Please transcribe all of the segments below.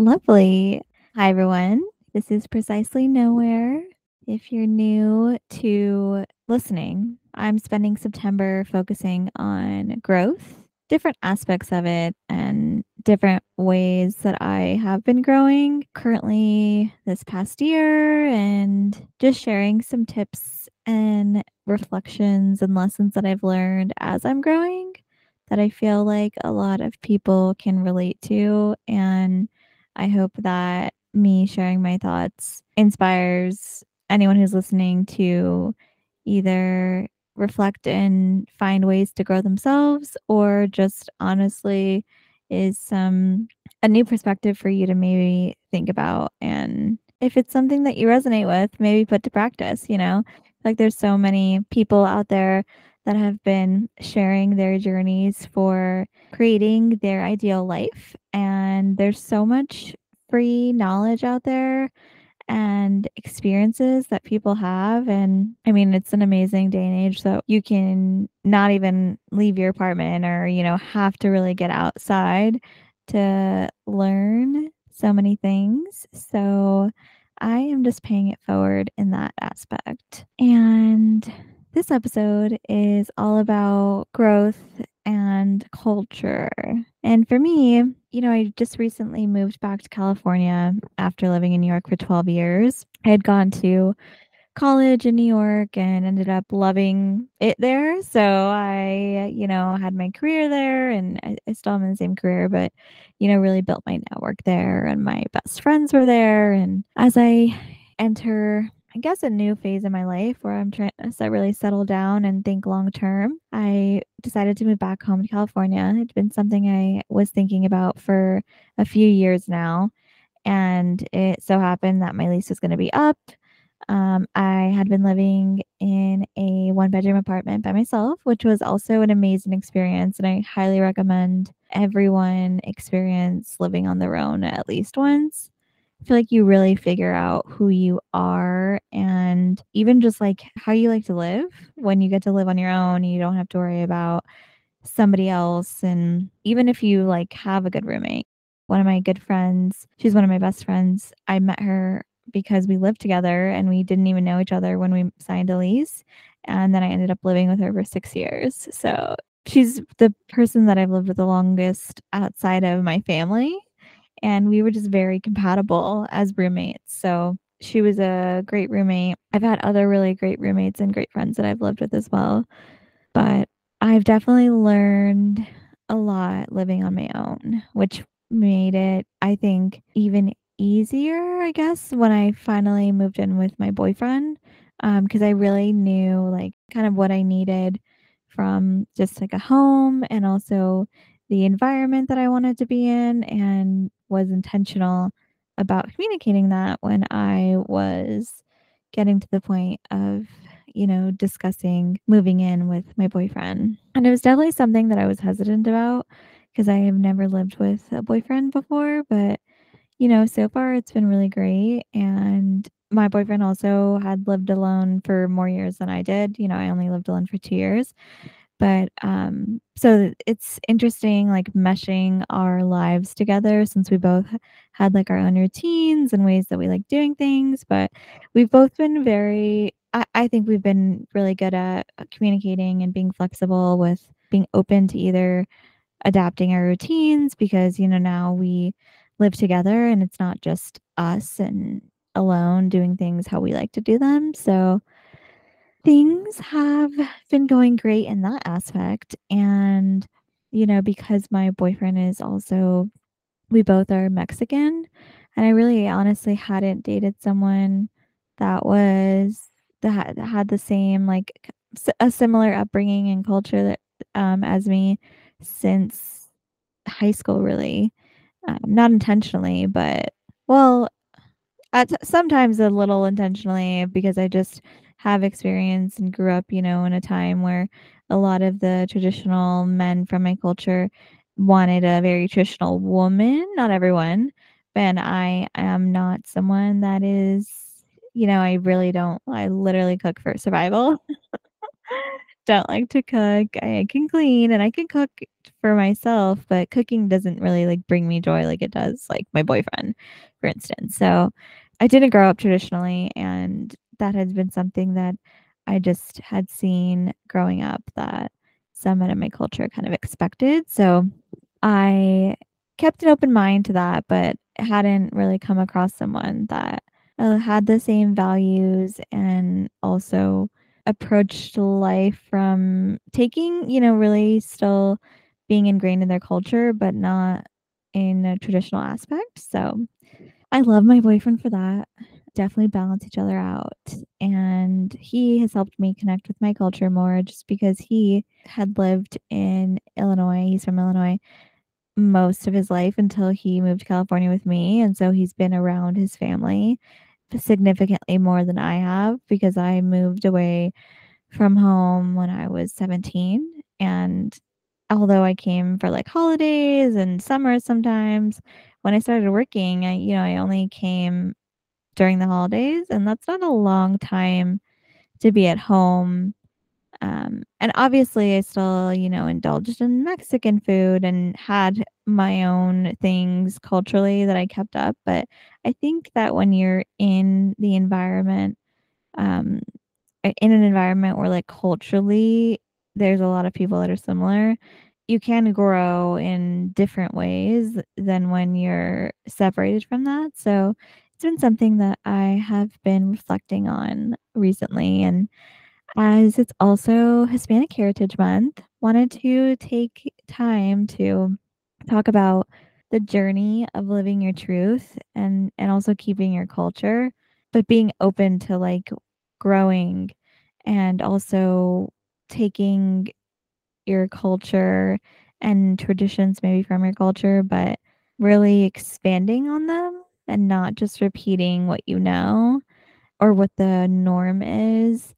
Lovely. Hi, everyone. This is Precisely Nowhere. If you're new to listening, I'm spending September focusing on growth, different aspects of it, and different ways that I have been growing currently this past year, and just sharing some tips and reflections and lessons that I've learned as I'm growing that I feel like a lot of people can relate to. And I hope that me sharing my thoughts inspires anyone who's listening to either reflect and find ways to grow themselves or just honestly is some a new perspective for you to maybe think about. And if it's something that you resonate with maybe put to practice you know? Like there's so many people out there that have been sharing their journeys for creating their ideal life and there's so much free knowledge out there and experiences that people have. And I mean, it's an amazing day and age. So you can not even leave your apartment or, you know, have to really get outside to learn so many things. So I am just paying it forward in that aspect. And this episode is all about growth and culture. And for me, you know, I just recently moved back to California after living in New York for 12 years. I had gone to college in New York and ended up loving it there. So I, you know, had my career there and I, still am in the same career, but, you know, really built my network there and my best friends were there. And as I enter I guess a new phase in my life where I'm trying to really settle down and think long term. I decided to move back home to California. It's been something I was thinking about for a few years now. And it so happened that my lease was going to be up. Um, I had been living in a one bedroom apartment by myself, which was also an amazing experience. And I highly recommend everyone experience living on their own at least once. I feel like you really figure out who you are and even just like how you like to live when you get to live on your own. You don't have to worry about somebody else. And even if you like have a good roommate, one of my good friends, she's one of my best friends. I met her because we lived together and we didn't even know each other when we signed a lease. And then I ended up living with her for six years. So she's the person that I've lived with the longest outside of my family and we were just very compatible as roommates. So she was a great roommate. I've had other really great roommates and great friends that I've lived with as well. But I've definitely learned a lot living on my own, which made it, I think, even easier, I guess, when I finally moved in with my boyfriend. Because um, I really knew, like, kind of what I needed from just like a home and also the environment that I wanted to be in and was intentional about communicating that when I was getting to the point of, you know, discussing moving in with my boyfriend. And it was definitely something that I was hesitant about because I have never lived with a boyfriend before, but you know, so far it's been really great and my boyfriend also had lived alone for more years than I did. You know, I only lived alone for 2 years. But, um, so it's interesting, like, meshing our lives together since we both had, like, our own routines and ways that we like doing things, but we've both been very I I think we've been really good at uh, communicating and being flexible with being open to either adapting our routines because, you know, now we live together and it's not just us and alone doing things how we like to do them, so Things have been going great in that aspect, and, you know, because my boyfriend is also we both are Mexican, and I really honestly hadn't dated someone that was that had the same, like, a similar upbringing and culture that, um, as me since high school, really. Um, not intentionally, but well, at sometimes a little intentionally because I just have experience and grew up, you know, in a time where a lot of the traditional men from my culture wanted a very traditional woman. Not everyone, but I am not someone that is, you know, I really don't, I literally cook for survival. don't like to cook. I can clean and I can cook for myself, but cooking doesn't really like bring me joy like it does like my boyfriend, for instance. So I didn't grow up traditionally and that has been something that I just had seen growing up that someone in my culture kind of expected. So I kept an open mind to that, but hadn't really come across someone that uh, had the same values and also approached life from taking, you know, really still being ingrained in their culture, but not in a traditional aspect. So I love my boyfriend for that. Definitely balance each other out. And he has helped me connect with my culture more just because he had lived in Illinois. He's from Illinois most of his life until he moved to California with me. And so he's been around his family significantly more than I have because I moved away from home when I was 17. And although I came for like holidays and summers sometimes, when I started working, I, you know, I only came during the holidays, and that's not a long time to be at home. Um, and obviously, I still, you know, indulged in Mexican food and had my own things culturally that I kept up. But I think that when you're in the environment, um, in an environment where like culturally there's a lot of people that are similar, you can grow in different ways than when you're separated from that. So it's been something that I have been reflecting on recently. And as it's also Hispanic Heritage Month, wanted to take time to talk about the journey of living your truth and and also keeping your culture, but being open to like growing and also taking your culture and traditions maybe from your culture, but really expanding on them and not just repeating what you know or what the norm is.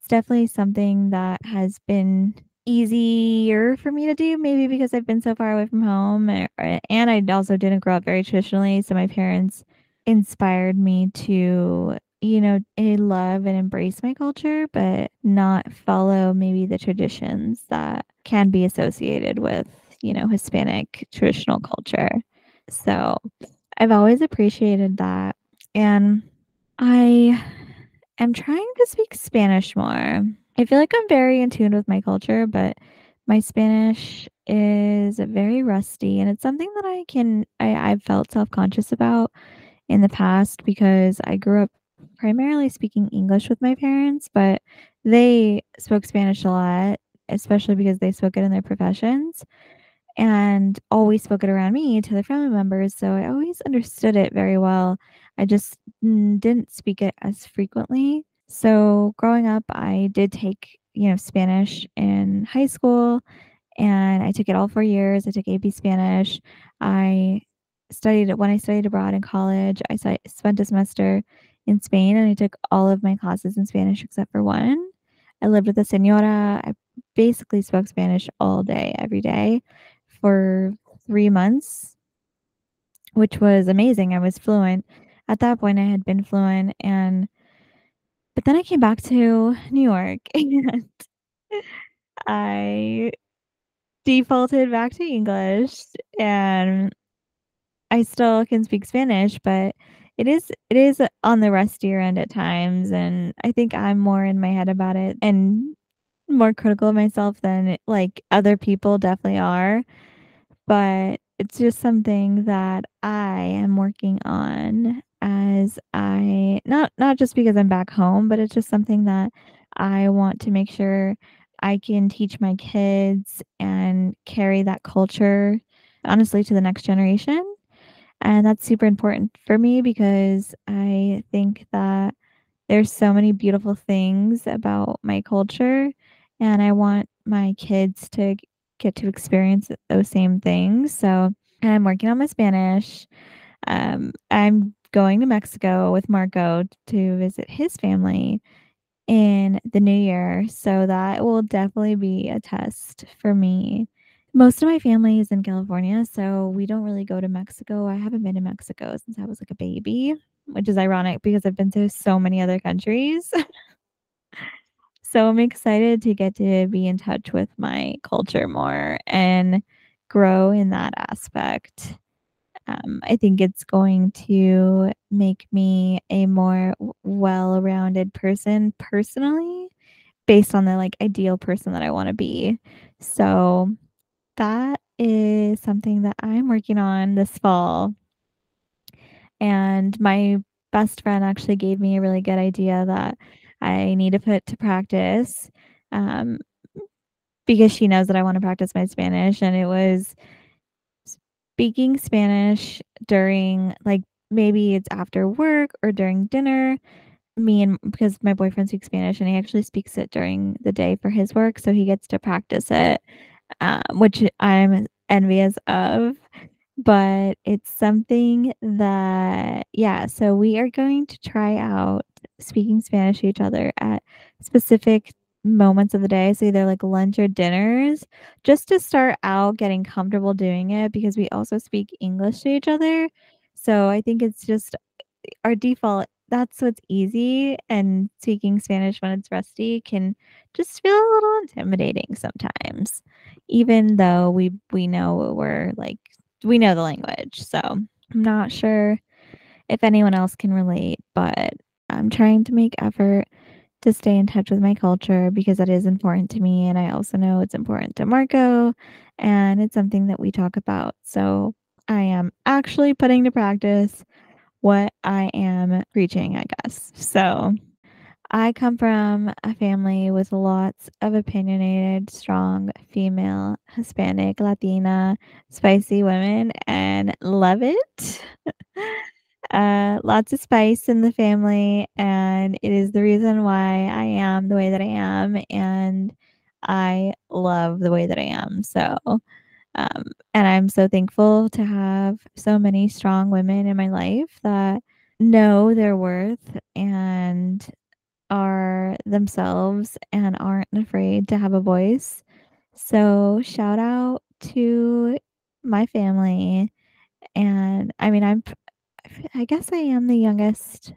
It's definitely something that has been easier for me to do, maybe because I've been so far away from home. Eh, eh, and I also didn't grow up very traditionally. So my parents inspired me to you know, love and embrace my culture, but not follow maybe the traditions that can be associated with, you know, Hispanic traditional culture. So I've always appreciated that. And I am trying to speak Spanish more. I feel like I'm very in tune with my culture, but my Spanish is very rusty and it's something that I can I, I've felt self-conscious about in the past because I grew up primarily speaking English with my parents, but they spoke Spanish a lot, especially because they spoke it in their professions and always spoke it around me to the family members. So I always understood it very well. I just didn't speak it as frequently. So growing up, I did take, you know, Spanish in high school and I took it all four years. I took AP Spanish. I studied when I studied abroad in college. I spent a semester in Spain and I took all of my classes in Spanish except for one. I lived with a senora. I basically spoke Spanish all day, every day for three months, which was amazing. I was fluent. At that point, I had been fluent. And, but then I came back to New York and I defaulted back to English and I still can speak Spanish, but it is it is on the rustier end at times, and I think I'm more in my head about it and more critical of myself than, like, other people definitely are, but it's just something that I am working on as I not not just because I'm back home, but it's just something that I want to make sure I can teach my kids and carry that culture, honestly, to the next generation. And that's super important for me because I think that there's so many beautiful things about my culture and I want my kids to get to experience those same things. So, and I'm working on my Spanish. Um, I'm going to Mexico with Marco to visit his family in the new year. So that will definitely be a test for me most of my family is in California, so we don't really go to Mexico. I haven't been to Mexico since I was like a baby, which is ironic because I've been to so many other countries. So I'm excited to get to be in touch with my culture more and grow in that aspect. Um, I think it's going to make me a more well-rounded person personally based on the, like, ideal person that I wanna be. So, that is something that I'm working on this fall. And my best friend actually gave me a really good idea that I need to put to practice, um, because she knows that I wanna practice my Spanish, and it was speaking Spanish during, like maybe it's after work or during dinner. Me and because my boyfriend speaks Spanish, and he actually speaks it during the day for his work, so he gets to practice it, um, which I'm envious of. But it's something that yeah, so we are going to try out speaking Spanish to each other at specific moments of the day, so either, like, lunch or dinners, just to start out getting comfortable doing it because we also speak English to each other. So I think it's just our default that's what's easy, and speaking Spanish when it's rusty can just feel a little intimidating sometimes, even though we we know we're, like we know the language. So, I'm not sure if anyone else can relate, but I'm trying to make effort to stay in touch with my culture because that is important to me, and I also know it's important to Marco, and it's something that we talk about. So, I am actually putting to practice what I am preaching, I guess. So, I come from a family with lots of opinionated, strong female, Hispanic, Latina, spicy women, and love it. Uh, lots of spice in the family, and it is the reason why I am the way that I am, and I love the way that I am. So, um, and I'm so thankful to have so many strong women in my life that know their worth and are themselves and aren't afraid to have a voice. So, shout out to my family, and I mean, I'm I guess I am the youngest.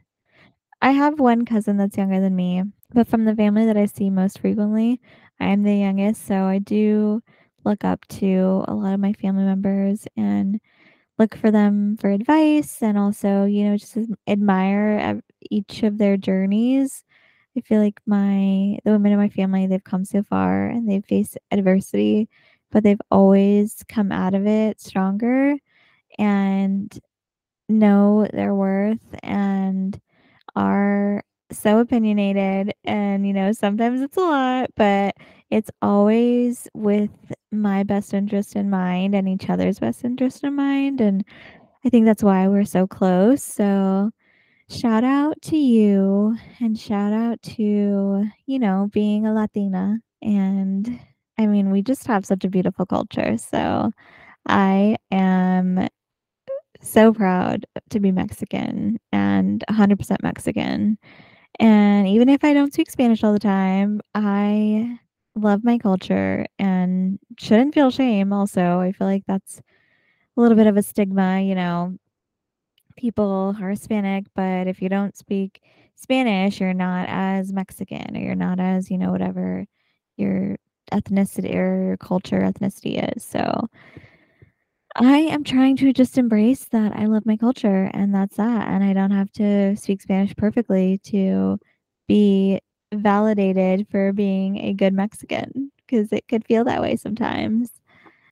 I have 1 cousin that's younger than me, but from the family that I see most frequently, I am the youngest, so I do look up to a lot of my family members and look for them for advice and also, you know, just admire each of their journeys. I feel like my the women in my family, they've come so far and they've faced adversity, but they've always come out of it stronger and know their worth and are so opinionated and, you know, sometimes it's a lot, but it's always with my best interest in mind and each other's best interest in mind, and I think that's why we're so close. So, shout out to you and shout out to, you know, being a Latina, and I mean, we just have such a beautiful culture. So, I am so proud to be Mexican and 100% Mexican. And even if I don't speak Spanish all the time, I love my culture and shouldn't feel shame also. I feel like that's a little bit of a stigma, you know. People are Hispanic, but if you don't speak Spanish, you're not as Mexican or you're not as, you know, whatever your ethnicity or your culture ethnicity is. So I am trying to just embrace that I love my culture, and that's that, and I don't have to speak Spanish perfectly to be validated for being a good Mexican because it could feel that way sometimes.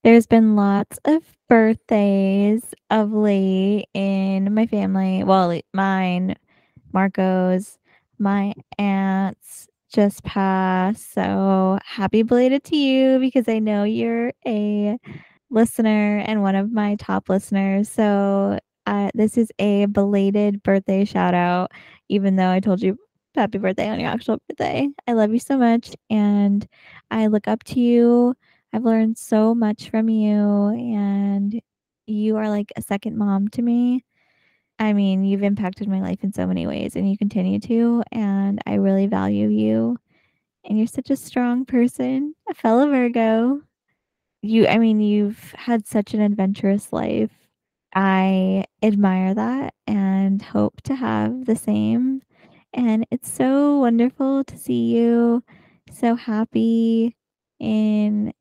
There's been lots of birthdays of late in my family well, mine, Marco's, my aunt's just passed, so happy belated to you because I know you're a listener and one of my top listeners. So, uh, this is a belated birthday shout out even though I told you happy birthday on your actual birthday. I love you so much, and I look up to you. I've learned so much from you, and you are like a second mom to me. I mean, you've impacted my life in so many ways, and you continue to, and I really value you, and you're such a strong person, a fellow Virgo. You I mean, you've had such an adventurous life. I admire that and hope to have the same, and it's so wonderful to see you so happy in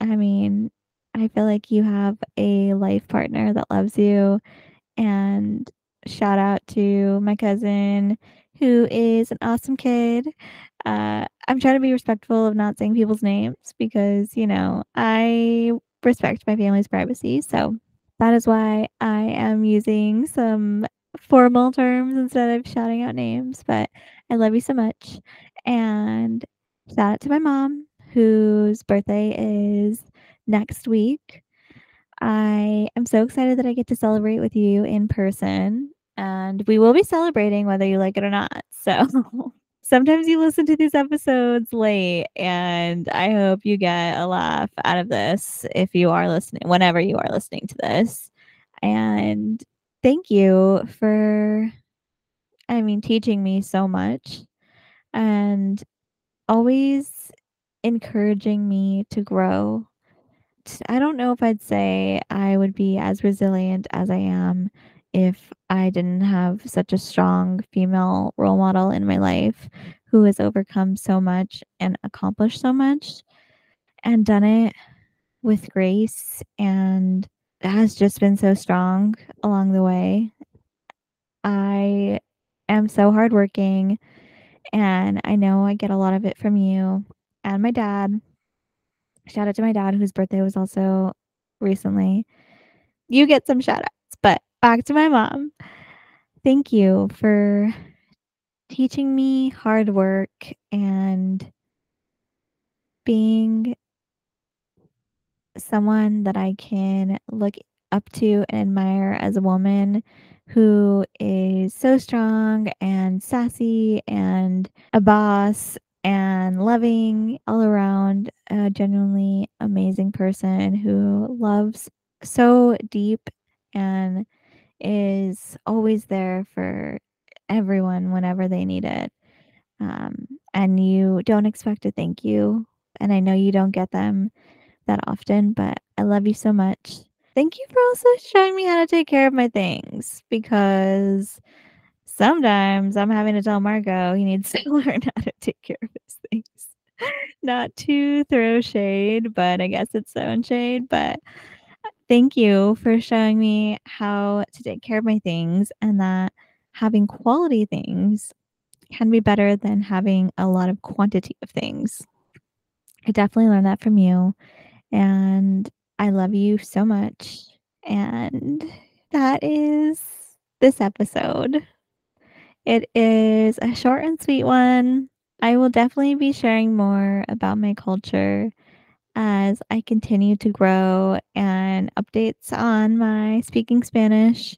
I mean, I feel like you have a life partner that loves you, and shout out to my cousin who is an awesome kid. Uh, I'm trying to be respectful of not saying people's names because, you know, I respect my family's privacy, so that is why I am using some formal terms instead of shouting out names, but I love you so much, and shout out to my mom, whose birthday is next week. I am so excited that I get to celebrate with you in person, and we will be celebrating whether you like it or not. So sometimes you listen to these episodes late, and I hope you get a laugh out of this if you are listening, whenever you are listening to this. And thank you for, I mean, teaching me so much and always encouraging me to grow I don't know if I'd say I would be as resilient as I am if I didn't have such a strong female role model in my life who has overcome so much and accomplished so much and done it with grace and has just been so strong along the way. I am so hardworking and I know I get a lot of it from you and my dad Shout out to my dad, whose birthday was also recently. You get some shout but back to my mom. Thank you for teaching me hard work and being someone that I can look up to and admire as a woman who is so strong and sassy and a boss and loving all around, a genuinely amazing person who loves so deep and is always there for everyone whenever they need it. Um, and you don't expect a thank you. And I know you don't get them that often, but I love you so much. Thank you for also showing me how to take care of my things because sometimes I'm having to tell Marco he needs to learn how to take care of his things. Not to throw shade, but I guess it's own shade. But thank you for showing me how to take care of my things and that having quality things can be better than having a lot of quantity of things. I definitely learned that from you. And I love you so much. And that is this episode. It is a short and sweet one. I will definitely be sharing more about my culture as I continue to grow and updates on my speaking Spanish.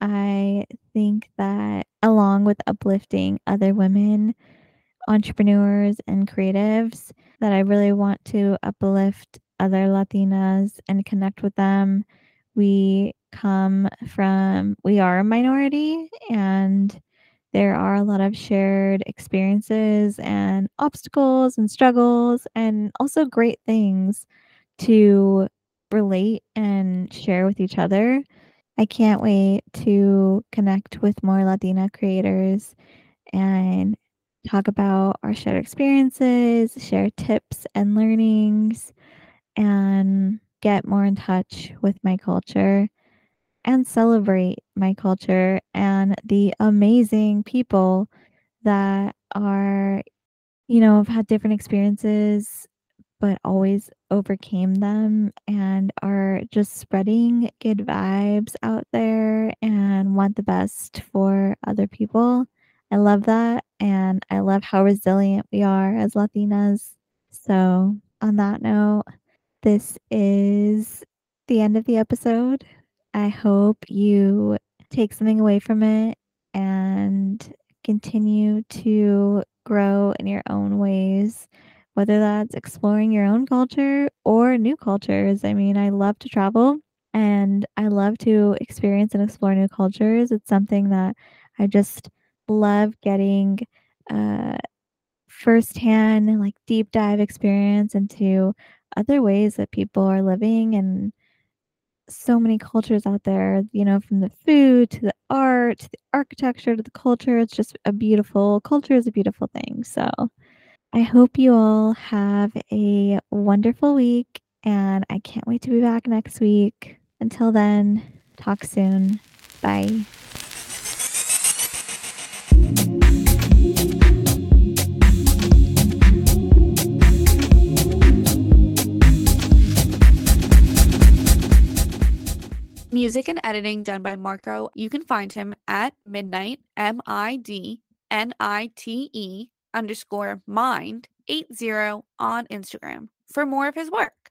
I think that along with uplifting other women, entrepreneurs, and creatives, that I really want to uplift other Latinas and connect with them. We come from, we are a minority and there are a lot of shared experiences and obstacles and struggles and also great things to relate and share with each other. I can't wait to connect with more Latina creators and talk about our shared experiences, share tips and learnings, and get more in touch with my culture and celebrate my culture and the amazing people that are, you know, have had different experiences, but always overcame them and are just spreading good vibes out there and want the best for other people. I love that. And I love how resilient we are as Latinas. So, on that note, this is the end of the episode. I hope you take something away from it and continue to grow in your own ways, whether that's exploring your own culture or new cultures. I mean, I love to travel and I love to experience and explore new cultures. It's something that I just love getting uh, firsthand, like deep dive experience into other ways that people are living and so many cultures out there, you know, from the food to the art, to the architecture to the culture. It's just a beautiful culture is a beautiful thing. So I hope you all have a wonderful week, and I can't wait to be back next week. Until then, talk soon. Bye. Music and editing done by Marco. You can find him at midnight, M I D N I T E underscore mind 80 on Instagram for more of his work.